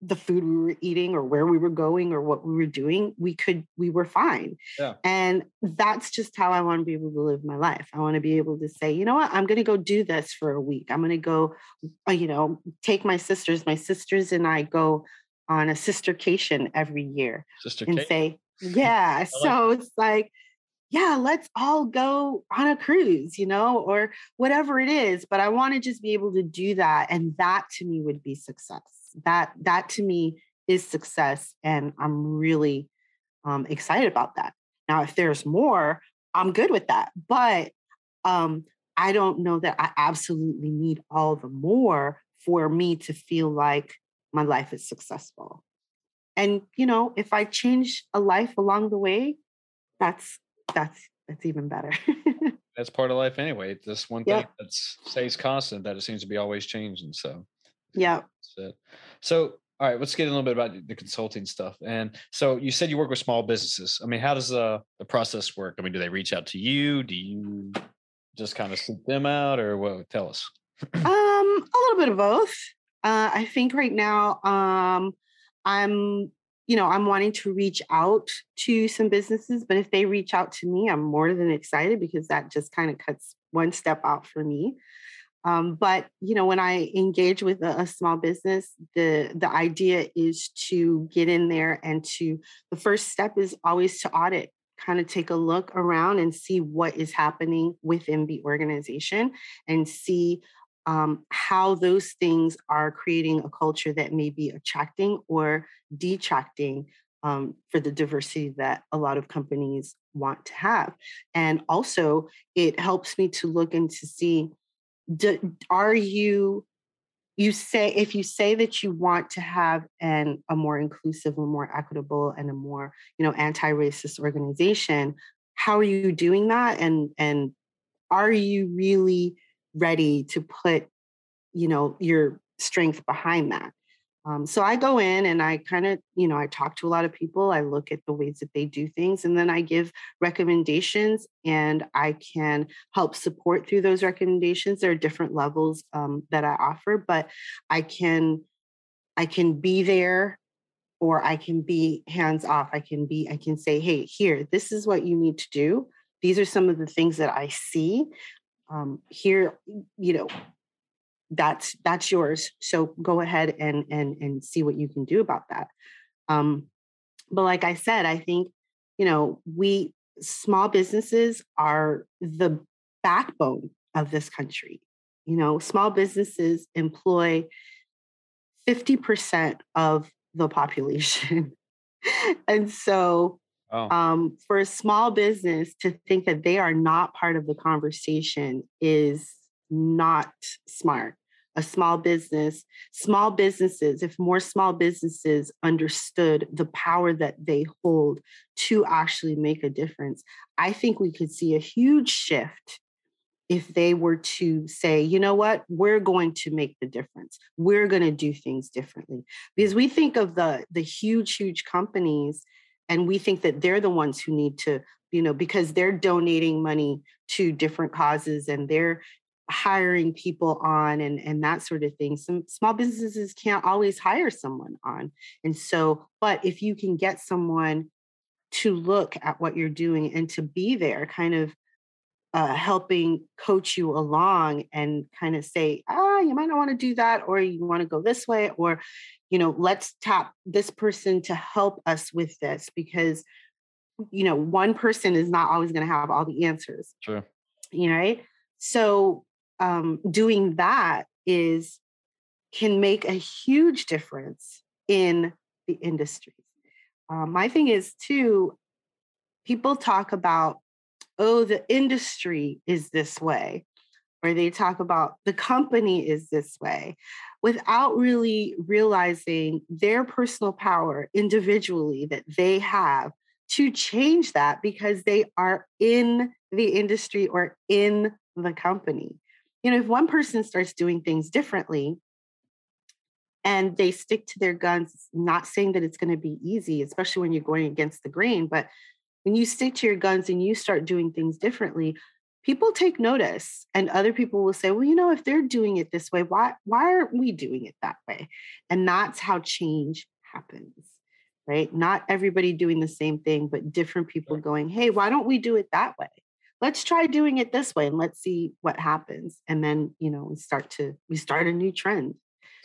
the food we were eating or where we were going or what we were doing we could we were fine. Yeah. and that's just how i want to be able to live my life. I want to be able to say you know what? I'm going to go do this for a week. I'm going to go uh, you know take my sisters. My sisters and i go on a sistercation every year Sister and say [LAUGHS] yeah. So it's like yeah, let's all go on a cruise, you know, or whatever it is. But I want to just be able to do that. And that to me would be success that that to me is success and i'm really um, excited about that. Now if there's more i'm good with that but um, i don't know that i absolutely need all the more for me to feel like my life is successful. And you know if i change a life along the way that's that's that's even better. [LAUGHS] That's part of life anyway. This one thing yep. that stays constant that it seems to be always changing so yeah. So, all right, let's get a little bit about the consulting stuff. And so you said you work with small businesses. I mean, how does the, the process work? I mean, do they reach out to you? Do you just kind of seek them out or what? Tell us. um, a little bit of both. Uh, I think right now, um, I'm, you know, I'm wanting to reach out to some businesses, but if they reach out to me, I'm more than excited because that just kind of cuts one step out for me. Um, but you know, when I engage with a, a, small business, the the idea is to get in there and to the first step is always to audit, kind of take a look around and see what is happening within the organization and see um, how those things are creating a culture that may be attracting or detracting um, for the diversity that a lot of companies want to have. And also, it helps me to look and to see do, are you you say if you say that you want to have an a more inclusive a more equitable and a more you know anti-racist organization how are you doing that? And and are you really ready to put you know your strength behind that um, so I go in and I kind of, you know, I talk to a lot of people. I look at the ways that they do things, and then I give recommendations, and I can help support through those recommendations. There are different levels um, that I offer, but I can, I can be there, or I can be hands off. I can be, I can say, hey, here, this is what you need to do. These are some of the things that I see. Um, here, you know, that's that's yours. So go ahead and and and see what you can do about that. Um but like i said i think you know we small businesses are the backbone of this country. You know small businesses employ 50% of the population. [LAUGHS] And so oh. um, for a small business to think that they are not part of the conversation is not smart a small business, small businesses, if more small businesses understood the power that they hold to actually make a difference, I think we could see a huge shift if they were to say, you know what, we're going to make the difference. We're going to do things differently. Because we think of the, the huge, huge companies and we think that they're the ones who need to you know because they're donating money to different causes and they're hiring people on and and that sort of thing some small businesses can't always hire someone on and so but if you can get someone to look at what you're doing and to be there, kind of uh, helping coach you along and kind of say, ah, you might not want to do that, or you want to go this way, or, you know, let's tap this person to help us with this because, you know, one person is not always going to have all the answers. Sure. You know, right? So um, doing that is can make a huge difference in the industry. Um, my thing is too, people talk about, oh, the industry is this way, or they talk about the company is this way, without really realizing their personal power individually that they have to change that because they are in the industry or in the company. You know, if one person starts doing things differently, and they stick to their guns not saying that it's going to be easy especially when you're going against the grain but when you stick to your guns and you start doing things differently people take notice and other people will say well you know if they're doing it this way why why aren't we doing it that way? And that's how change happens right? Not everybody doing the same thing but different people going hey why don't we do it that way let's try doing it this way and let's see what happens and then you know we start to we start a new trend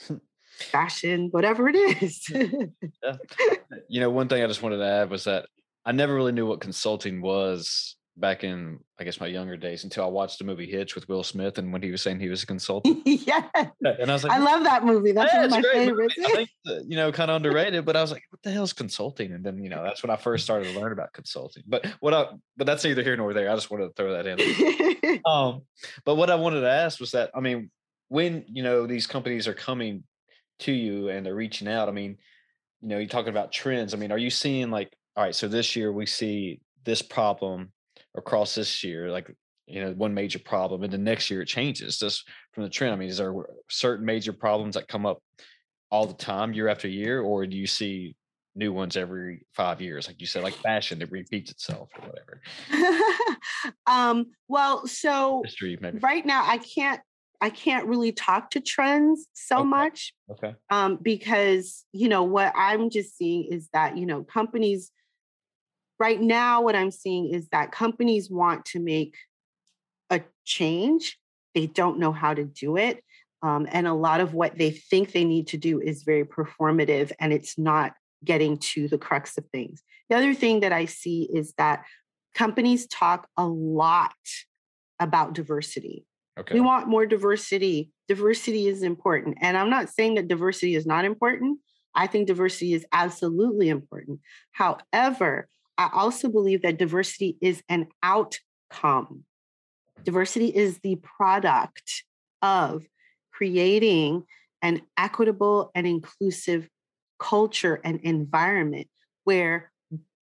[LAUGHS] fashion, whatever it is. [LAUGHS] yeah. [LAUGHS] You know, one thing I just wanted to add was that I never really knew what consulting was back in, I guess, my younger days until I watched the movie Hitch with Will Smith and when he was saying he was a [LAUGHS] consultant. yeah. And I was like, I love that movie. That's yeah, one of my favorites. I think, [LAUGHS] you know, kind of underrated, but I was like, what the hell is consulting? And then, you know, that's when I first started to learn about consulting. But what I, but that's neither here nor there. I just wanted to throw that in. [LAUGHS] um, but what I wanted to ask was that, I mean, when, you know, these companies are coming to you and they're reaching out. I mean, you know, you're talking about trends. I mean, are you seeing like, all right, so this year we see this problem across this year, like, you know, one major problem, and the next year it changes just from the trend. I mean, is there certain major problems that come up all the time, year after year, or do you see new ones every five years, like you said, like fashion that repeats itself or whatever? [LAUGHS] um, well, so History, right now I can't I can't really talk to trends so okay. much. Okay. Um, because you know what I'm just seeing is that you know companies right now what I'm seeing is that companies want to make a change. They don't know how to do it. Um, and a lot of what they think they need to do is very performative and it's not getting to the crux of things. The other thing that I see is that companies talk a lot about diversity. Okay. We want more diversity. Diversity is important. And I'm not saying that diversity is not important. I think diversity is absolutely important. However, I also believe that diversity is an outcome. Diversity is the product of creating an equitable and inclusive culture and environment where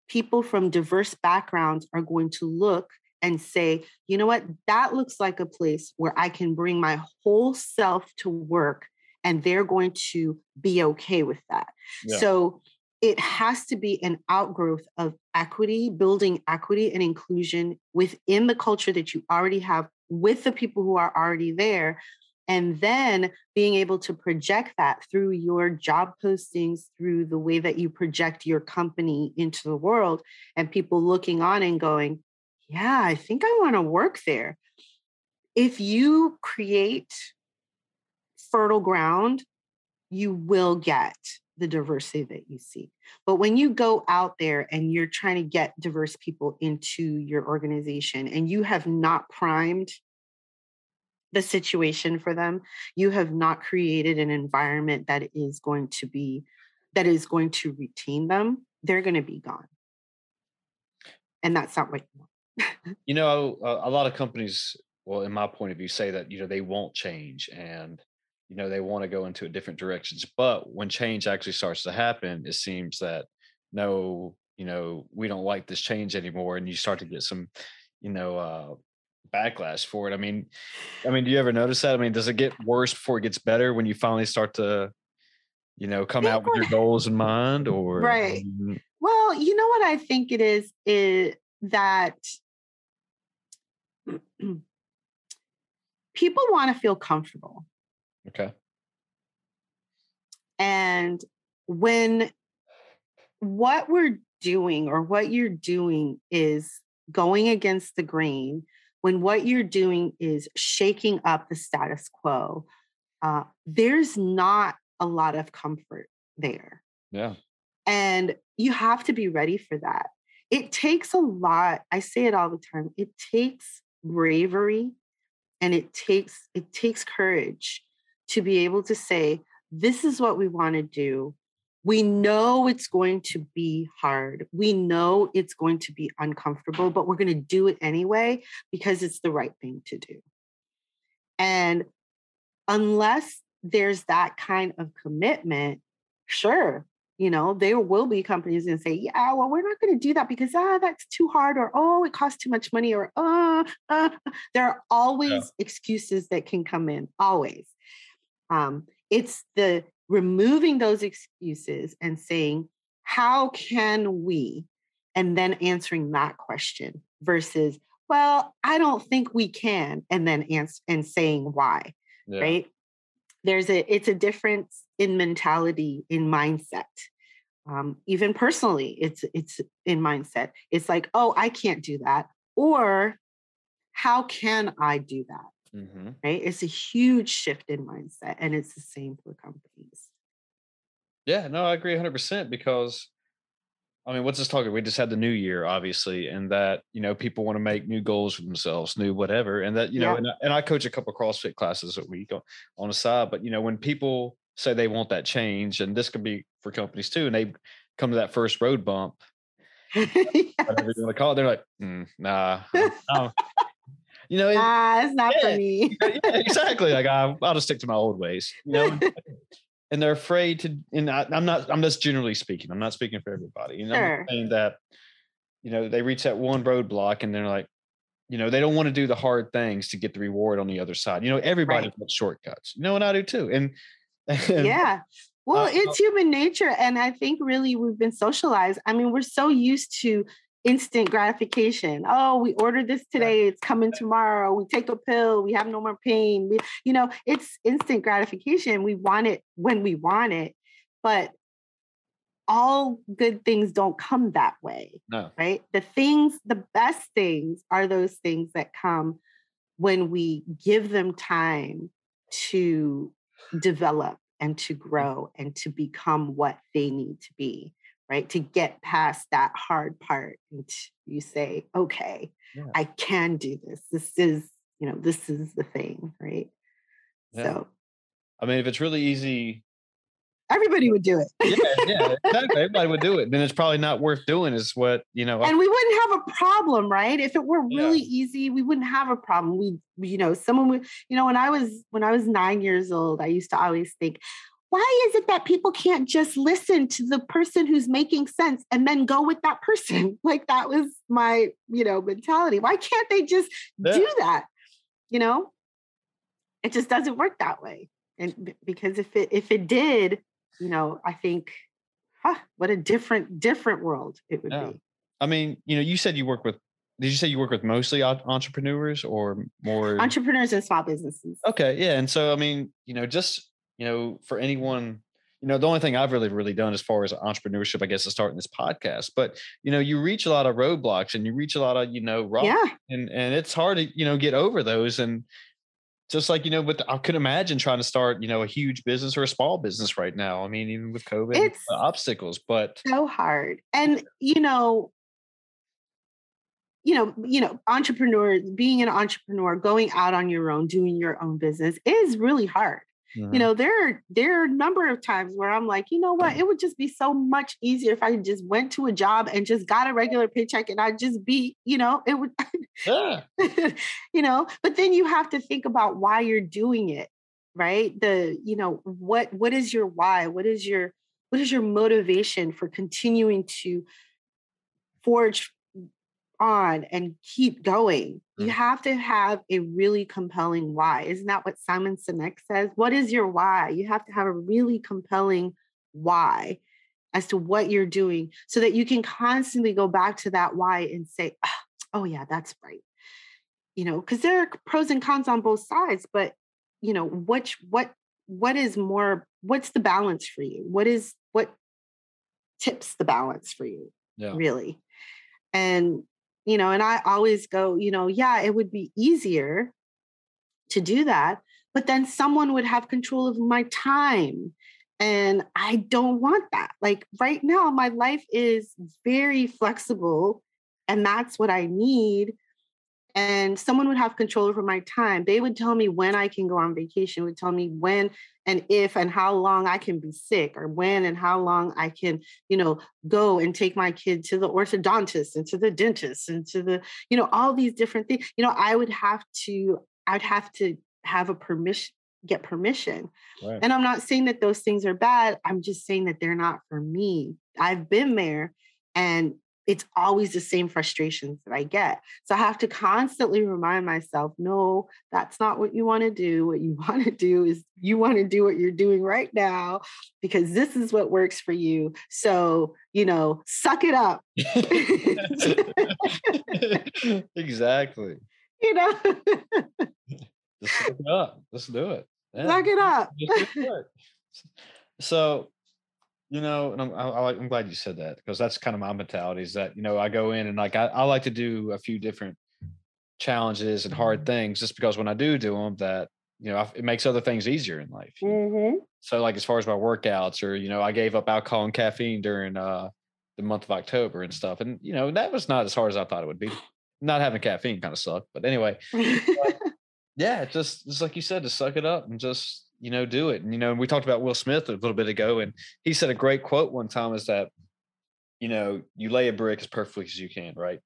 people from diverse backgrounds are going to look and say, you know what, that looks like a place where I can bring my whole self to work and they're going to be okay with that. Yeah. So it has to be an outgrowth of equity, building equity and inclusion within the culture that you already have with the people who are already there. And then being able to project that through your job postings, through the way that you project your company into the world, and people looking on and going, yeah, I think I want to work there. If you create fertile ground, you will get the diversity that you seek. But when you go out there and you're trying to get diverse people into your organization and you have not primed the situation for them, you have not created an environment that is going to be that is going to retain them, they're going to be gone. And that's not what you want you know, a, a, lot of companies, well, in my point of view, say that you know they won't change and you know they want to go into a different directions. But when change actually starts to happen, it seems that no, you know, we don't like this change anymore, and you start to get some, you know, uh, backlash for it. I mean, I mean, do you ever notice that? I mean, does it get worse before it gets better when you finally start to, you know, come out with your goals in mind, or right? Well, you know what I think it is is that [CLEARS THROAT] people want to feel comfortable. Okay. And when what we're doing or what you're doing is going against the grain, when what you're doing is shaking up the status quo, uh, there's not a lot of comfort there. Yeah. And you have to be ready for that. It takes a lot. I say it all the time. It takes bravery and it takes it takes courage to be able to say this is what we want to do we know it's going to be hard. We know it's going to be uncomfortable, but we're going to do it anyway because it's the right thing to do. And unless there's that kind of commitment, sure, you know, there will be companies and say, yeah, well, we're not going to do that because ah, that's too hard, or oh, it costs too much money, or uh, uh. there are always yeah. excuses that can come in, always. Um, it's the removing those excuses and saying, how can we? And then answering that question versus, well, I don't think we can, and then answer and saying why. Yeah. Right. There's a it's a difference in mentality, in mindset. Um, even personally, it's it's in mindset. It's like, oh, I can't do that. Or how can I do that? Mm-hmm. Right. It's a huge shift in mindset. And it's the same for companies. Yeah, no, I agree 100% because I mean, what's this talking? We just had the new year, obviously, and that, you know, people want to make new goals for themselves, new whatever. And that, you know, and, I, and I coach a couple CrossFit classes a week on, on the side. But, you know, when people say they want that change, and this could be for companies too, and they come to that first road bump, [LAUGHS] yes. whatever you want to call it, they're like, mm, nah, [LAUGHS] you know, ah, it's not yeah, for me. yeah, exactly. Like I, I'll just stick to my old ways. You know, [LAUGHS] and they're afraid to. And I, am not. I'm just generally speaking. I'm not speaking for everybody. You know, sure. Saying that. You know, they reach that one roadblock, and they're like, you know, they don't want to do the hard things to get the reward on the other side. You know, everybody right. wants shortcuts. You know, and I do too. And, [LAUGHS] and yeah. Well, uh, it's human nature. And I think really we've been socialized. I mean, we're so used to instant gratification. Oh, we ordered this today, it's coming tomorrow. We take a pill, we have no more pain. We, you know, it's instant gratification. We want it when we want it, but all good things don't come that way. No. Right? The things, the best things are those things that come when we give them time to develop and to mm. grow and to become what they need to be right? To get past that hard part and you say, okay, yeah. I can do this. This is, you know, this is the thing, right? Yeah. So, I mean, if it's really easy, everybody would do it. yeah, yeah, exactly. Everybody would do it. Then it's probably not worth doing, is what you know. And we wouldn't have a problem, right? If it were really yeah. easy, we wouldn't have a problem. We, you know, someone would, you know, when I was when I was nine years old, I used to always think, why is it that people can't just listen to the person who's making sense and then go with that person? [LAUGHS] Like that was my you know mentality. Why can't they just yeah. do that? You know? It just doesn't work that way. And because if it if it did you know i think huh, what a different different world it would yeah. be. I mean you know you said you work with did you say you work with mostly entrepreneurs or more entrepreneurs and small businesses. Okay yeah and so i mean you know just you know, for anyone, you know, the only thing I've really, really done as far as entrepreneurship, I guess, is starting this podcast. But you know, you reach a lot of roadblocks and you reach a lot of, you know, rocks, yeah. and and it's hard to, you know, get over those. And just like you know, but I could imagine trying to start, you know, a huge business or a small business right now. I mean, even with COVID, it's obstacles, but so hard. And you know, you know, you know, entrepreneur, being an entrepreneur, going out on your own, doing your own business is really hard. Mm-hmm. You know, there are there are a number of times where I'm like, you know what, it would just be so much easier if I just went to a job and just got a regular paycheck and I'd just be, you know, it would yeah. [LAUGHS] you know, but then you have to think about why you're doing it, right? The, you know, what what is your why? What is your what is your motivation for continuing to forge on and keep going. You mm. have to have a really compelling why. Isn't that what Simon Sinek says? What is your why? You have to have a really compelling why as to what you're doing so that you can constantly go back to that why and say, ah, oh, yeah, that's right. You know, because there are pros and cons on both sides, but you know, which what what is more, what's the balance for you? What is what tips the balance for you? Yeah. Really. And, you know, and I always go, you know, yeah, it would be easier to do that, but then someone would have control of my time. And I don't want that. Like right now, my life is very flexible, and that's what I need and someone would have control over my time. They would tell me when I can go on vacation, would tell me when and if and how long I can be sick or when and how long I can, you know, go and take my kid to the orthodontist and to the dentist and to the, you know, all these different things. You know, I would have to, I'd have to have a permission, get permission. Right. And I'm not saying that those things are bad. I'm just saying that they're not for me. I've been there and it's always the same frustrations that I get. So I have to constantly remind myself, no, that's not what you want to do. What you [LAUGHS] want to do is you want to do what you're doing right now because this is what works for you. So, you know, suck it up. [LAUGHS] [LAUGHS] exactly. You know, just suck it up. Let's do it. Yeah. Suck it up. So, you know, and I'm, I, am glad you said that because that's kind of my mentality is that, you know, I go in and like, I, I like to do a few different challenges and hard things just because when I do do them that, you know, it makes other things easier in life. Mm-hmm. So like, as far as my workouts or, you know, I gave up alcohol and caffeine during uh, the month of October and stuff. And, you know, that was not as hard as I thought it would be. Not having caffeine kind of sucked, but anyway, [LAUGHS] but yeah, just, just like you said, to suck it up and just, you know, do it. And, you know, we talked about Will Smith a little bit ago, and he said a great quote one time is that, you know, you lay a brick as perfectly as you can, right?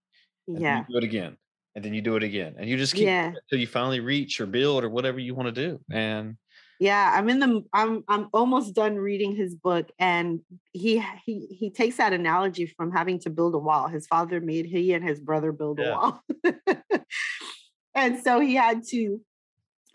And yeah. do it again. And then you do it again. And you just keep yeah. until you finally reach or build or whatever you want to do. And yeah, I'm in the I'm I'm almost done reading his book and he he he takes that analogy from having to build a wall. His father made he and his brother build yeah. a wall. [LAUGHS] and so he had to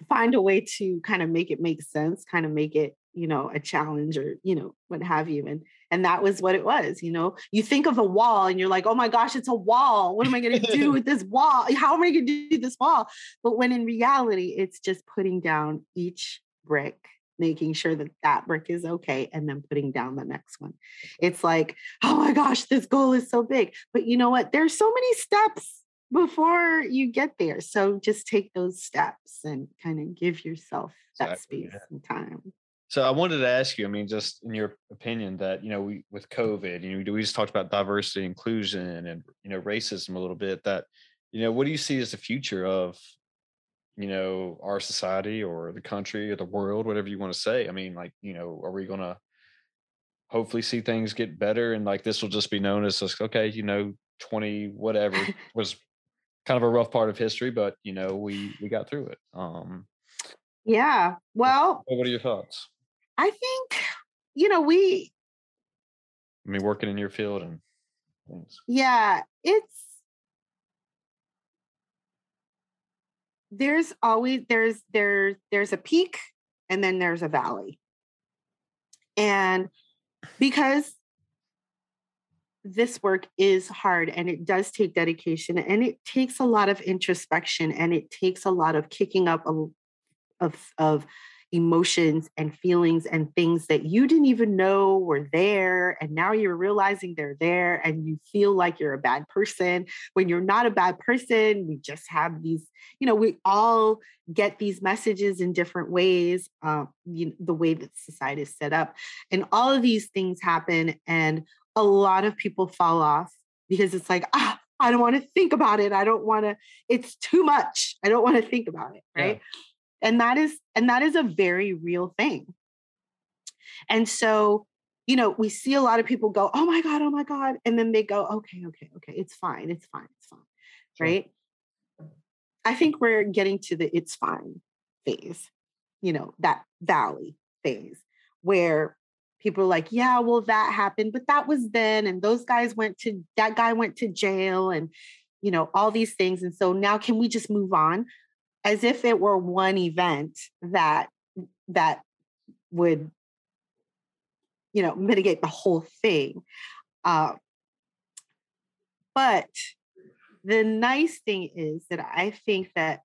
find a way to kind of make it make sense, kind of make it, you know, a challenge or, you know, what have you. And and that was what it was, you know. You think of a wall and you're like, oh my gosh, it's a wall. What am I going to do with [LAUGHS] this wall? [LAUGHS] How am I going to do this wall? But when in reality, it's just putting down each brick making sure that that brick is okay and then putting down the next one. It's like, oh my gosh, this goal is so big. But you know what? There's so many steps before you get there. So just take those steps and kind of give yourself that exactly, space yeah. and time. So I wanted to ask you, I mean, just in your opinion that, you know, we with COVID, you know, we just talked about diversity, inclusion and, you know, racism a little bit that, you know, what do you see as the future of, you know, our society or the country or the world, whatever you want to say? I mean, like, you know, are we going to hopefully see things get better and like this will just be known as okay, you know, 20 whatever [LAUGHS] was kind of a rough part of history, but you know, we we got through it. Um Yeah. Well, what are your thoughts? I think you know, we I mean working in your field and things. Yeah, it's there's always there's there's there's a peak and then there's a valley. And because this work is hard and it does take dedication and it takes a lot of introspection and it takes a lot of kicking up of, of, of emotions and feelings and things that you didn't even know were there. And now you're realizing they're there and you feel like you're a bad person when you're not a bad person. We just have these, you know, we all get these messages in different ways, uh, you know, the way that society is set up. And all of these things happen. And a lot of people fall off because it's like, ah, I don't want to think about it. I don't want to, it's too much. I don't want to think about it. Right. Yeah. And that is, and that is a very real thing. And so, you know, we see a lot of people go, oh my God, oh my God. And then they go, okay, okay, okay, it's fine, it's fine, it's fine. Sure. Right. I think we're getting to the it's fine phase, you know, that valley phase where people are like, yeah, well, that happened, but that was then. And those guys went to, that guy went to jail and, you know, all these things. And so now can we just move on as if it were one event that, that would, you know, mitigate the whole thing. Uh, but the nice thing is that I think that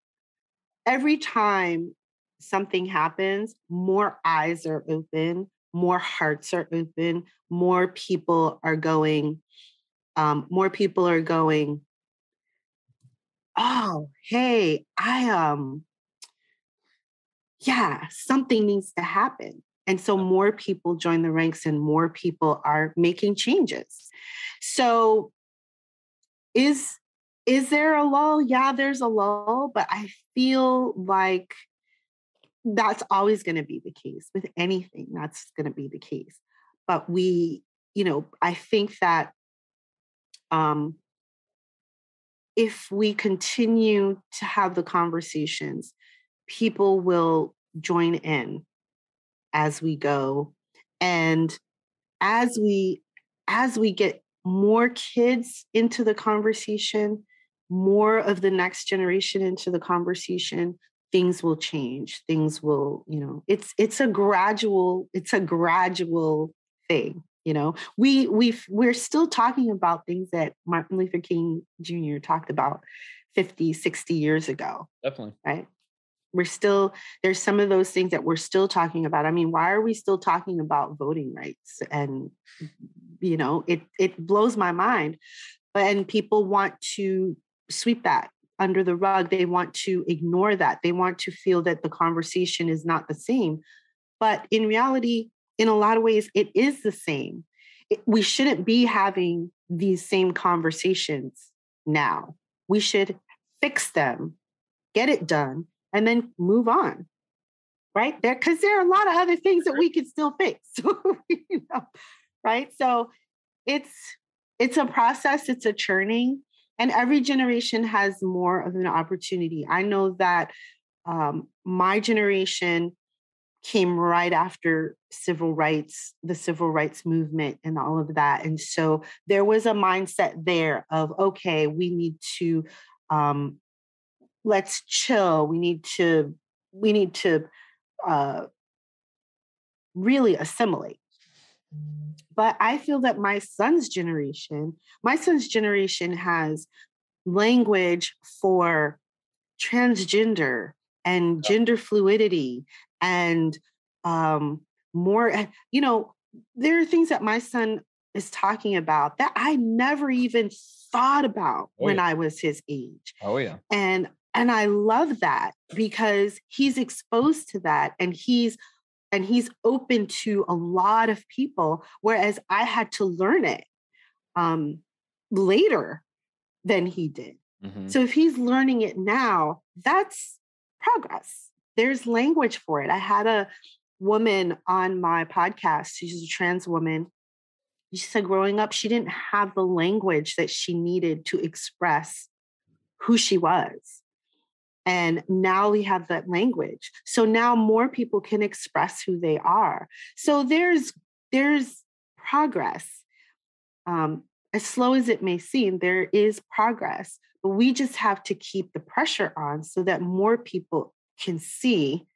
every time something happens, more eyes are open, more hearts are open, more people are going, um, more people are going, oh, hey, I um, yeah, something needs to happen. And so more people join the ranks and more people are making changes. So is is there a lull? Yeah, there's a lull, but I feel like that's always going to be the case with anything. That's going to be the case. But we, you know, I think that um, if we continue to have the conversations, people will join in as we go and as we as we get more kids into the conversation more of the next generation into the conversation things will change things will you know it's it's a gradual it's a gradual thing you know? We we we're still talking about things that martin luther king jr talked about 50 60 years ago definitely. right? We're still there's some of those things that we're still talking about. I mean why are we still talking about voting rights? And you know it it blows my mind but and people want to sweep that under the rug they want to ignore that. They want to feel that the conversation is not the same. But in reality in a lot of ways it is the same. It, we shouldn't be having these same conversations now. We should fix them get it done and then move on right? There because there are a lot of other things that we can still fix [LAUGHS] you know, right? So it's it's a process it's a churning and every generation has more of an opportunity. I know that um, my generation came right after civil rights the civil rights movement and all of that. And so there was a mindset there of okay we need to um, let's chill. We need to we need to uh, really assimilate but i feel that my son's generation my son's generation has language for transgender and gender fluidity and um, more eh, you know there are things that my son is talking about that i never even thought about oh, when yeah. i was his age. Oh yeah. And and i love that because he's exposed to that and he's and he's open to a lot of people whereas i had to learn it um, later than he did. Mm-hmm. so if he's learning it now that's progress. There's language for it. I had a woman on my podcast she's a trans woman. She said growing up she didn't have the language that she needed to express who she was and now we have that language. So now more people can express who they are. So there's there's progress. Um, as slow as it may seem there is progress but we just have to keep the pressure on so that more people can see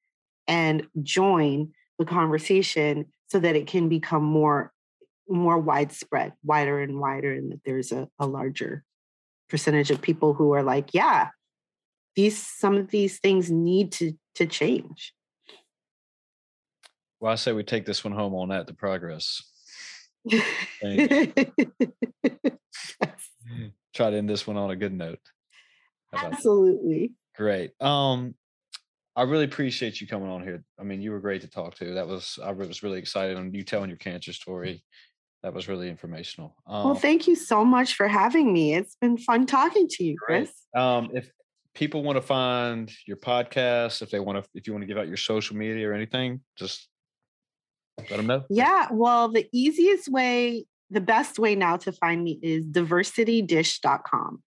and join the conversation so that it can become more more widespread wider and wider and that there's a, a larger percentage of people who are like yeah these some of these things need to to change. Well, I say we take this one home on that the progress. [LAUGHS] Try to end this one on a good note. Absolutely. That? Great. Um, I really appreciate you coming on here. I mean, you were great to talk to. That was I was really excited on you telling your cancer story. That was really informational. Um, well, thank you so much for having me. It's been fun talking to you, Chris. Um, if people want to find your podcast, if they want to, if you want to give out your social media or anything, just let them know. Yeah. Well, the easiest way, the best way now to find me is diversitydish.com.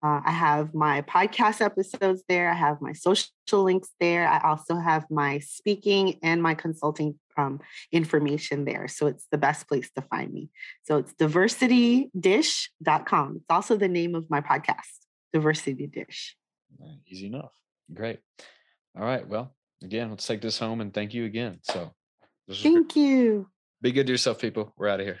Uh, I have my podcast episodes there. I have my social links there. I also have my speaking and my consulting um, information there. So it's the best place to find me. So it's diversitydish.com. It's also the name of my podcast, Diversity Dish. Easy enough. Great. All right. Well, again, let's take this home and thank you again. So, thank you. Be good to yourself, people. We're out of here.